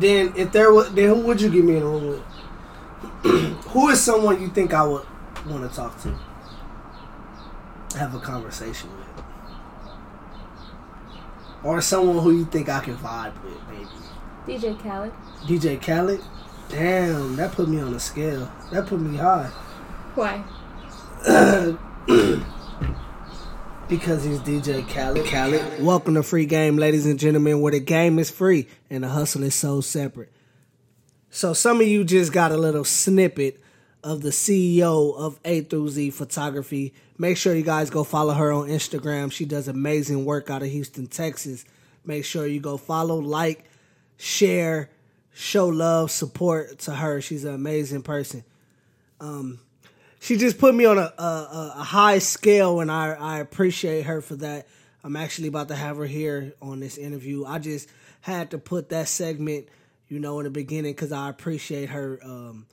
then if there was, then who would you give me in a room with? who is someone you think I would want to talk to, have a conversation with, or someone who you think I can vibe with, maybe? DJ Khaled. DJ Khaled. Damn, that put me on a scale. That put me high. Why? because he's DJ Khaled. Khaled. Welcome to Free Game, ladies and gentlemen, where the game is free and the hustle is so separate. So some of you just got a little snippet of the CEO of A through Z Photography. Make sure you guys go follow her on Instagram. She does amazing work out of Houston, Texas. Make sure you go follow, like, share, show love, support to her. She's an amazing person. Um, she just put me on a, a, a high scale, and I, I appreciate her for that. I'm actually about to have her here on this interview. I just had to put that segment, you know, in the beginning because I appreciate her um,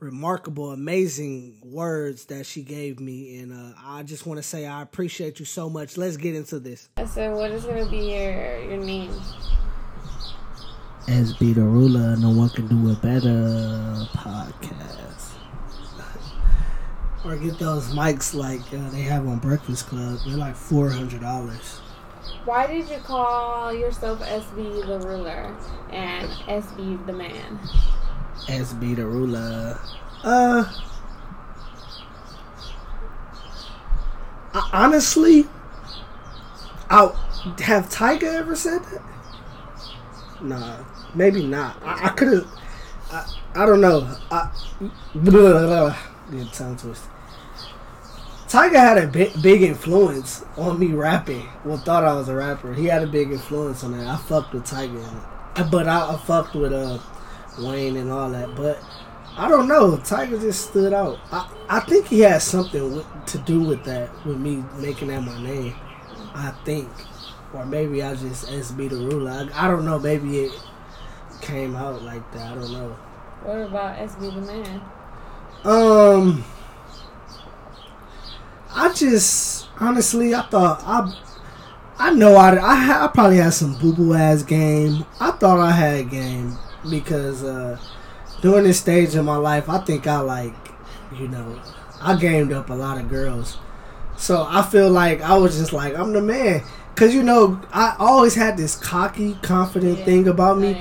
remarkable, amazing words that she gave me, and uh, I just want to say I appreciate you so much. Let's get into this. So, what is gonna be your your name? SB the ruler, no one can do it better. Podcast. Or get those mics like uh, they have on Breakfast Club. They're like four hundred dollars. Why did you call yourself SB the ruler and SB the man? SB the ruler. Uh, I, honestly, I have Tiger ever said that? Nah, maybe not. I, I could have. I, I don't know. I, blah, blah, blah, tongue twist. Tiger had a big, big influence on me rapping. Well, thought I was a rapper. He had a big influence on that. I fucked with Tiger, but I, I fucked with uh Wayne and all that. But I don't know. Tiger just stood out. I, I think he had something with, to do with that, with me making that my name. I think. Or maybe I just SB the ruler. I, I don't know. Maybe it came out like that. I don't know. What about SB the man? Um, I just honestly, I thought I, I know I, I, I probably had some boo boo ass game. I thought I had game because uh, during this stage of my life, I think I like, you know, I gamed up a lot of girls. So I feel like I was just like I'm the man, cause you know I always had this cocky, confident Yeah, thing about me,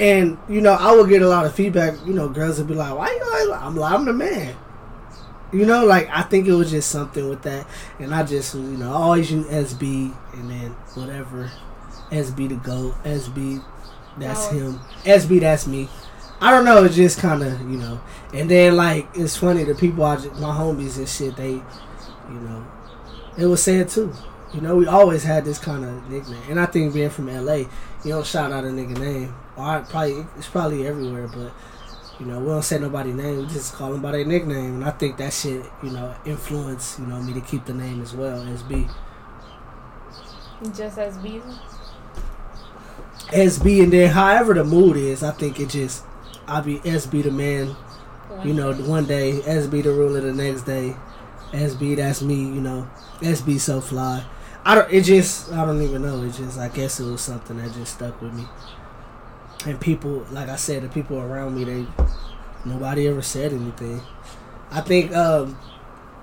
and you know I would get a lot of feedback. You know, girls would be like, "Why you?" Like, I'm like, I'm the man. You know, like I think it was just something with that, and I just you know I always use SB and then whatever, SB to go, SB, that's Oh. him, SB that's me. I don't know, it's just kind of you know, and then like it's funny the people I just, my homies and shit they, you know, it was say it too. You know, we always had this kind of nickname, and I think being from LA, you don't shout out a nigga name. Or I probably it's probably everywhere, but you know, we don't say nobody's name. We just call them by their nickname, and I think that shit, you know, influence you know me to keep the name as well. SB, Just SB. SB, and then however the mood is, I think it just I'll be SB the man. You know, one day SB the ruler, the next day SB that's me. You know, SB so fly. I don't. It just I don't even know. It just I guess it was something that just stuck with me. And people, like I said, the people around me, they nobody ever said anything. I think um,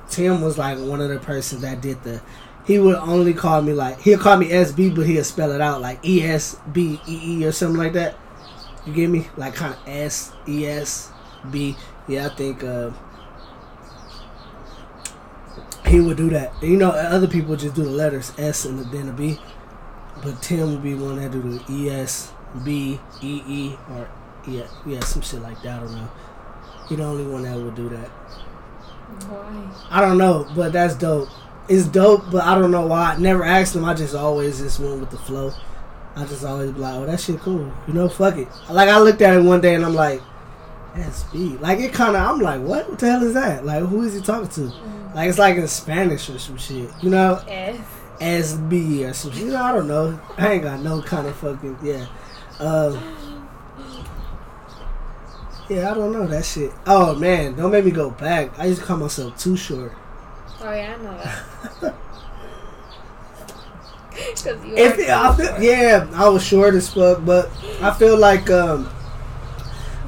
Tim was like one of the persons that did the. He would only call me like he'll call me SB, but he'll spell it out like E S B E E or something like that. You get me? Like kind of S E S B. Yeah, I think uh, he would do that. You know, other people just do the letters S and then a B, but Tim would be one that do the E S B E E or yeah, yeah, some shit like that. I don't know. He the only one that would do that. Why? I don't know, but that's dope. It's dope, but I don't know why. I never asked him. I just always just went with the flow. I just always be like, oh, that shit cool. You know, fuck it. Like I looked at it one day and I'm like, that's SB. Like it kind of. I'm like, what? What the hell is that? Like who is he talking to? Mm. Like it's like in Spanish or some shit. You know, S. SB or some shit. You know, I don't know. I ain't got no kind of fucking yeah. Um, yeah, I don't know that shit. Oh man, don't make me go back. I used to call myself too short. Oh yeah, I know that. If are I feel, yeah, I was short as fuck, but I feel like um,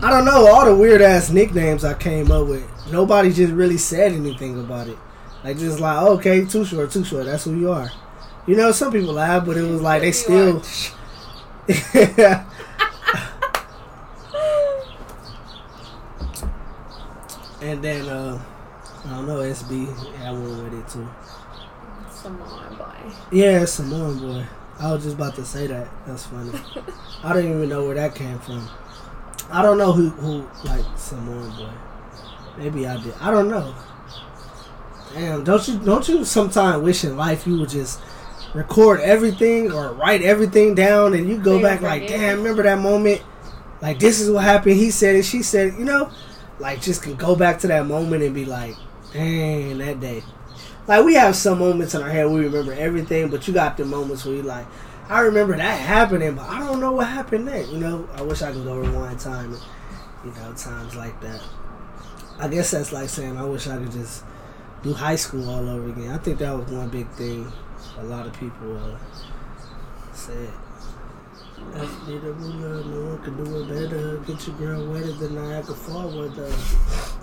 I don't know all the weird ass nicknames I came up with. Nobody just really said anything about it. Like just like okay, too short, too short. That's who you are. You know, some people laugh, but it was like they still. Are. and then uh, I don't know SB. Yeah, I went with it too. Samoan boy. Yeah, Samoan boy. I was just about to say that. That's funny. I didn't even know where that came from. I don't know who who like Samoan boy. Maybe I did. I don't know. Damn, don't you don't you sometimes wish in life you would just record everything or write everything down and you go back like, damn, remember that moment? Like this is what happened. He said it. She said it. You know, like just can go back to that moment and be like, dang, that day. Like we have some moments in our head we remember everything, but you got the moments where you like, I remember that happening, but I don't know what happened next. You know, I wish I could go rewind time. You know, times like that. I guess that's like saying I wish I could just do high school all over again. I think that was one big thing a lot of people uh, said. That's me the ruler, no one can do it better. Get your girl wetter than Niagara Falls weather.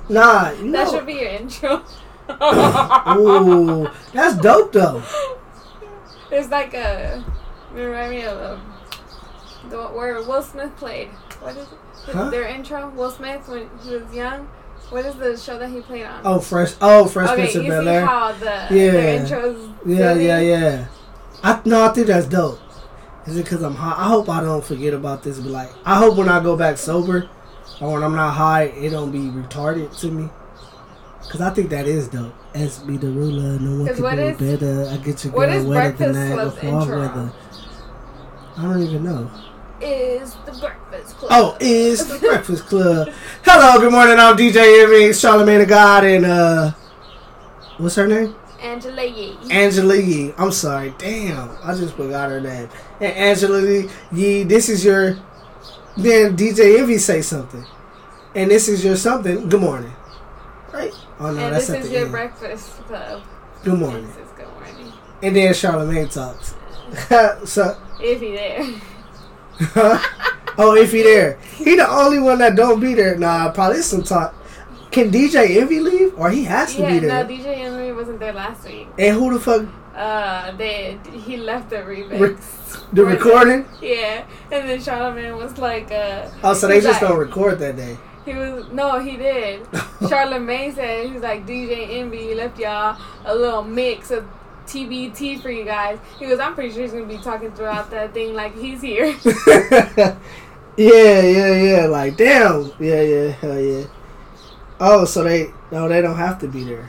Nah, you That should be your intro. Ooh, that's dope though. It's like a. Remind me of um, the where Will Smith played. What is it? Huh? Their intro. Will Smith when he was young. What is the show that he played on? Oh, fresh. Oh, Fresh okay, Prince of you Bel see Air. how the Yeah. intros. Yeah, silly? yeah, yeah. I no, I think that's dope. Is it because I'm high? I hope I don't forget about this. But like, I hope when I go back sober, or when I'm not high, it don't be retarded to me. Cause I think that is dope. S be the ruler, no one can do is- better. I get what girl wetter than Club's intro? weather. I don't even know. Is the Breakfast Club? Oh, is the Breakfast Club. Hello, good morning. I'm DJ Envy, Charlamagne the God, and uh, what's her name? Angela Yee. Angela Yee. I'm sorry. Damn, I just forgot her name. And Angela Yee, this is your. Then DJ Envy say something, and this is your something. Good morning. Right? Oh no, and that's this is the your end. Breakfast Club. Good morning. This is good morning. And then Charlamagne talks. so, Is he there. oh, if he there, he the only one that don't be there. Nah, probably some talk. Can DJ Envy leave, or he has to Yeah, be there? no, DJ Envy wasn't there last week. and who the fuck Uh, they he left the remix. Re- the recording? Yeah, and then Charlamagne was like, uh, Oh, so they just like- don't record that day. He was no, he did. Charlamagne said he was like DJ Envy left y'all a little mix of TBT for you guys. He goes, I'm pretty sure he's gonna be talking throughout that thing like he's here. yeah, yeah, yeah. Like, damn. Yeah, yeah, hell yeah. Oh, so they no, they don't have to be there.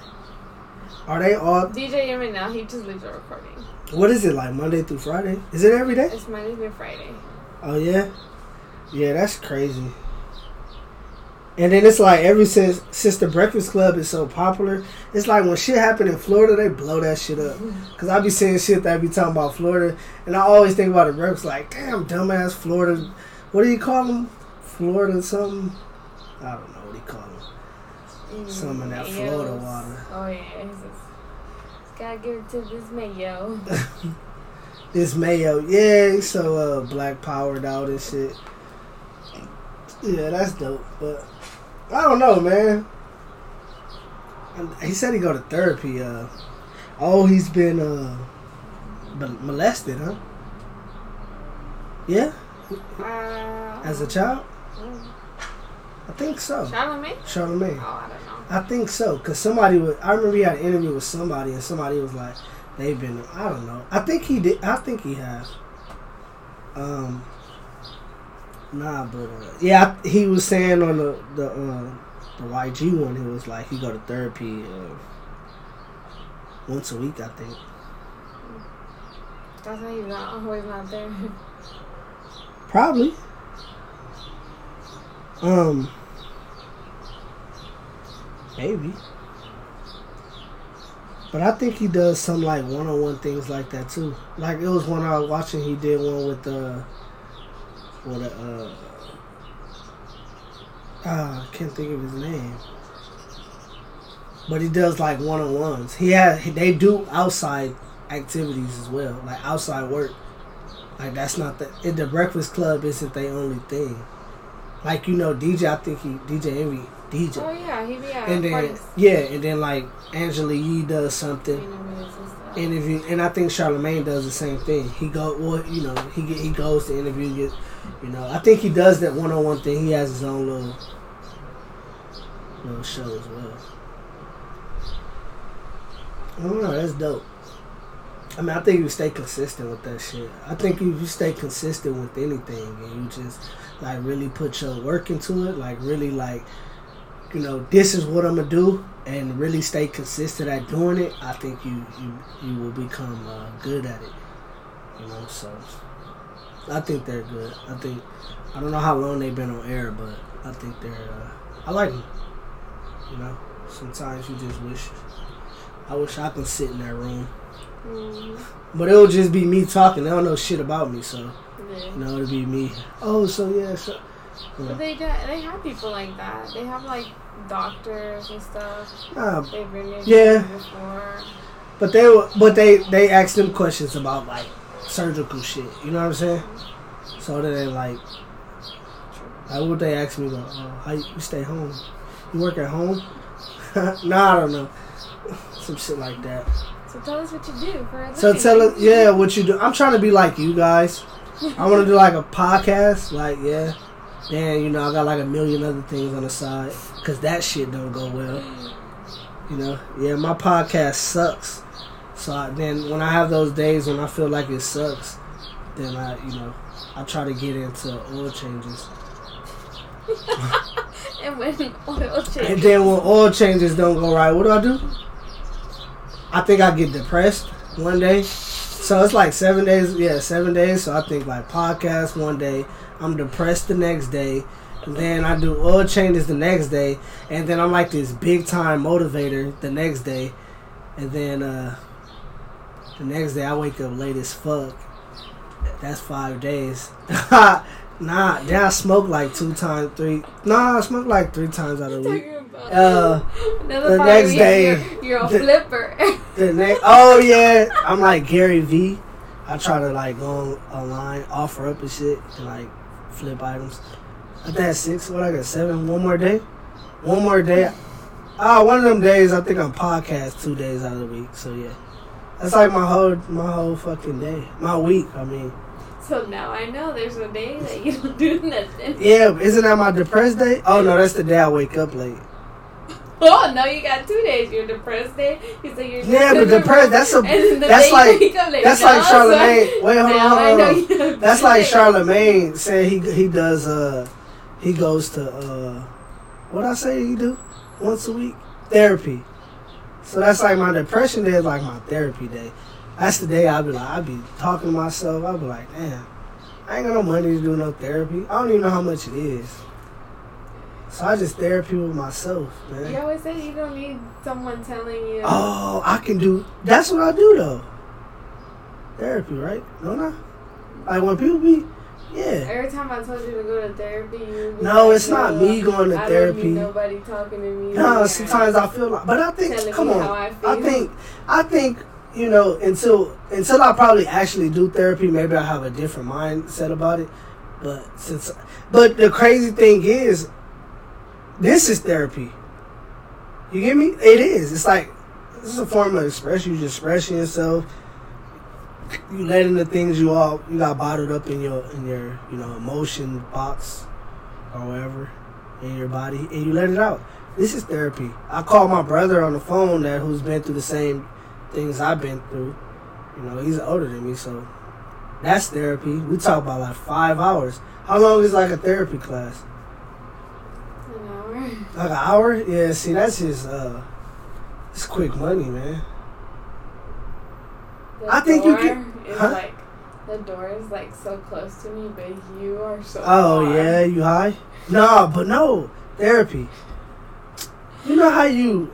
Are they all? DJ Envy now he just leaves a recording. What is it like Monday through Friday? Is it every day? It's Monday through Friday. Oh yeah, yeah. That's crazy. And then it's like ever since since the Breakfast Club is so popular, it's like when shit happen in Florida, they blow that shit up. Cause I be seeing shit that I be talking about Florida, and I always think about the Breakfast like, damn, dumbass Florida. What do you call them? Florida something? I don't know what you call them. Mm, Some of that. Florida water. Oh yeah, just, gotta give it to this mayo. This Mayo, yeah, so uh, black powered out and shit. Yeah, that's dope. But I don't know, man. He said he go to therapy. Uh, oh, he's been uh, molested, huh? Yeah, Uh, as a child, mm. I think so. Charlemagne. Charlamagne, Oh, I don't know. I think so. Cause somebody was. I remember he had an interview with somebody, and somebody was like, "They've been." I don't know. I think he did. I think he has. Um. Nah, but uh, yeah, I- he was saying on the the uh, the YG one, he was like he go to therapy uh, once a week, I think. That's why he's not always not there. Probably. Um. Maybe. But I think he does some like one on one things like that too. Like it was one I was watching. He did one with uh, with a uh, ah, I can't think of his name. But he does like one on ones. He had they do outside activities as well, like outside work. Like that's not the it, the Breakfast Club isn't their only thing. Like you know, DJ, I think he DJ Envy DJ. Oh yeah, he be at and then parties. yeah, and then like Angela Yee does something Interviews and stuff. interview, and I think Charlamagne does the same thing. He go well, you know, he get, he goes to interview, get, you know. I think he does that one on one thing. He has his own little little show as well. I don't know. That's dope. I mean, I think you stay consistent with that shit. I think if you stay consistent with anything and you just like really put your work into it, like really like, you know, this is what I'm gonna do, and really stay consistent at doing it. I think you you you will become uh, good at it. You know, so I think they're good. I think I don't know how long they've been on air, but I think they're. Uh, I like them. You know, sometimes you just wish. I wish I could sit in that room. Mm, But it'll just be me talking. They don't know shit about me, so yeah. you know it'll be me. Oh, so yeah, so. You know. But they got, they have people like that. They have like doctors and stuff. Nah, They've been Yeah. before. but they but they they ask them questions about like surgical shit. You know what I'm saying? So then they like, like what they asked me about? Oh, how you, you stay home? You work at home? nah, I don't know. Some shit like that. So tell us what you do for So tell us, yeah, what you do. I'm trying to be like you guys. I want to do like a podcast, like yeah. And you know, I got like a million other things on the side because that shit don't go well. You know, yeah, my podcast sucks. So I, then when I have those days when I feel like it sucks, then I, you know, I try to get into oil changes. and when oil changes. And then when oil changes don't go right, what do I do? I think I get depressed one day. So it's like seven days, yeah, seven days. So I think like podcast one day, I'm depressed the next day, and then I do oil changes the next day, and then I'm like this big time motivator the next day, and then uh the next day I wake up late as fuck. That's five days. nah, then I smoke like two times, three. Nah, I smoke like three times out of the week. Uh, Another the next day, you're, you're a the- flipper. The next, oh yeah, I'm like Gary V. I try to like go on, online, OfferUp and shit, and like flip items. I think that's six. What I got seven. One more day. One more day. Ah, one of them days. I think I'm podcast two days out of the week. So yeah, that's like my whole my whole fucking day, my week. I mean, so now I know there's a day that you don't do nothing. yeah, isn't that my depressed day? Oh no, that's the day I wake up late. Oh no, you got two days. You're depressed day. You say you're Yeah, but depressed- that's a- and then the that's like- you wake up like, that's like Charlamagne. Wait, hold on, hold on, That's like. Charlamagne said he he does uh he goes to uh what I say he do once a week therapy. So that's like my depression day is like my therapy day. That's the day I'll be like I'll be talking to myself. I'll be like, damn, I ain't got no money to do no therapy. I don't even know how much it is. So I just therapy with myself, man. You always say you don't need someone telling you. Oh, I can do. That's what I do though. Therapy, right? Don't I? Like when people be, yeah. Every time I told you to go to therapy, you No, like, it's not me going to I therapy." Nobody talking to me. No, sometimes I feel like, but I think, come on, I I, think, I think, you know, until until I probably actually do therapy, maybe I have a different mindset about it. But since, but the crazy thing is, this is therapy. You get me? It is. It's like this is a form of expression. You just expressing yourself. You letting the things you all you got bottled up in your in your you know emotion box or whatever in your body, and you let it out. This is therapy. I called my brother on the phone that who's been through the same things I've been through. You know, he's older than me, so that's therapy. We talk about like five hours. How long is like a therapy class? An hour. Like an hour? Yeah. See, that's just uh, it's quick money, man. The I think you can- huh? like the door is like so close to me, but you are so. Oh far. yeah, you high? No, but no therapy. You know how you?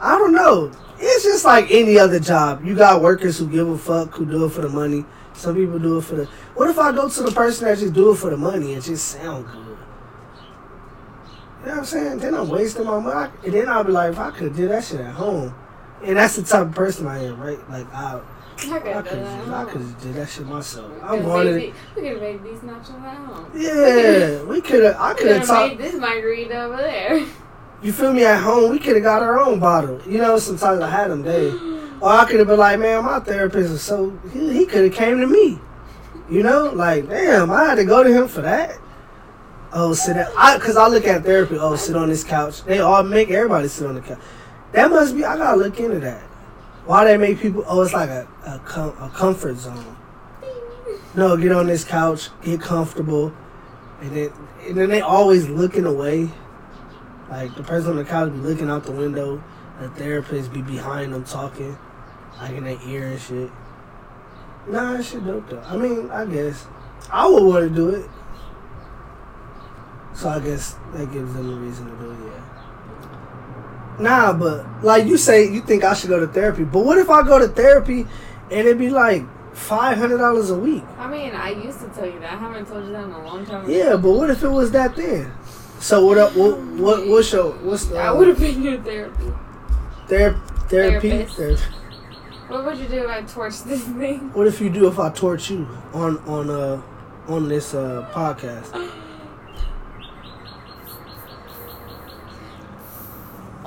I don't know. It's just like any other job. You got workers who give a fuck, who do it for the money. Some people do it for the. What if I go to the person that just do it for the money and just sound good? You know what I'm saying? Then I'm wasting my money. And then I'll be like, if I could do that shit at home, and that's the type of person I am, right? Like I, I could I could. I could have that shit myself. I'm going to. We could have made these nachos at home. Yeah, we could have. I could could have talked. this margarita over there. You feel me? At home, we could have got our own bottle. You know, sometimes I had them days. Or I could have been like, man, my therapist is so. He, he could have came to me. You know, like, damn, I had to go to him for that. Oh, sit down. I, Cause I look at therapy. Oh, sit on this couch. They all make everybody sit on the couch. That must be. I gotta look into that. Why they make people? Oh, it's like a a, com, a comfort zone. No, get on this couch, get comfortable, and then and then they always looking away. Like the person on the couch be looking out the window, the therapist be behind them talking, like in their ear and shit. Nah, that shit dope though. I mean, I guess I would want to do it. So I guess that gives them a reason to do it. Yeah. Nah, but like you say, you think I should go to therapy. But what if I go to therapy and it'd be like five hundred dollars a week? I mean, I used to tell you that. I haven't told you that in a long time. Yeah, but what if it was that then? So what? Up, what? What? What's your? What's the? I would have been your therapy. Ther- therapy. Therapist. Ther- What would you do if I torched this thing? what if you do if I torch you on on uh on this uh podcast?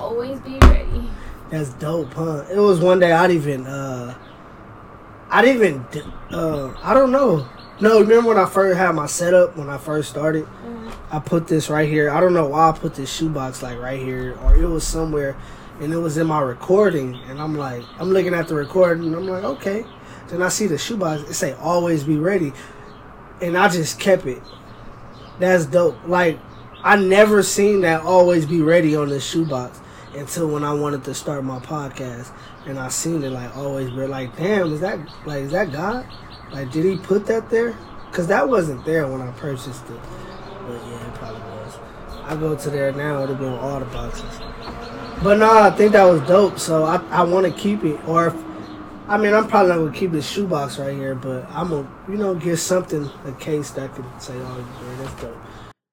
Always be ready. That's dope, huh? It was one day I'd even uh I'd even uh I don't know. No, remember when I first had my setup when I first started? I put this right here. I don't know why I put this shoebox like right here or it was somewhere and it was in my recording and I'm like I'm looking at the recording and I'm like, okay. Then I see the shoebox, it say always be ready. And I just kept it. That's dope. Like I never seen that always be ready on this shoebox until when I wanted to start my podcast and I seen it like always be like, damn, is that like is that God? Like did he put that there? Cause that wasn't there when I purchased it. But yeah, it probably was. I go to there now, it'll be on all the boxes. But no, I think that was dope, so I, I wanna keep it. Or if I mean I'm probably not gonna keep this shoebox right here, but I'm gonna you know get something a case that can say, Oh yeah, that's dope.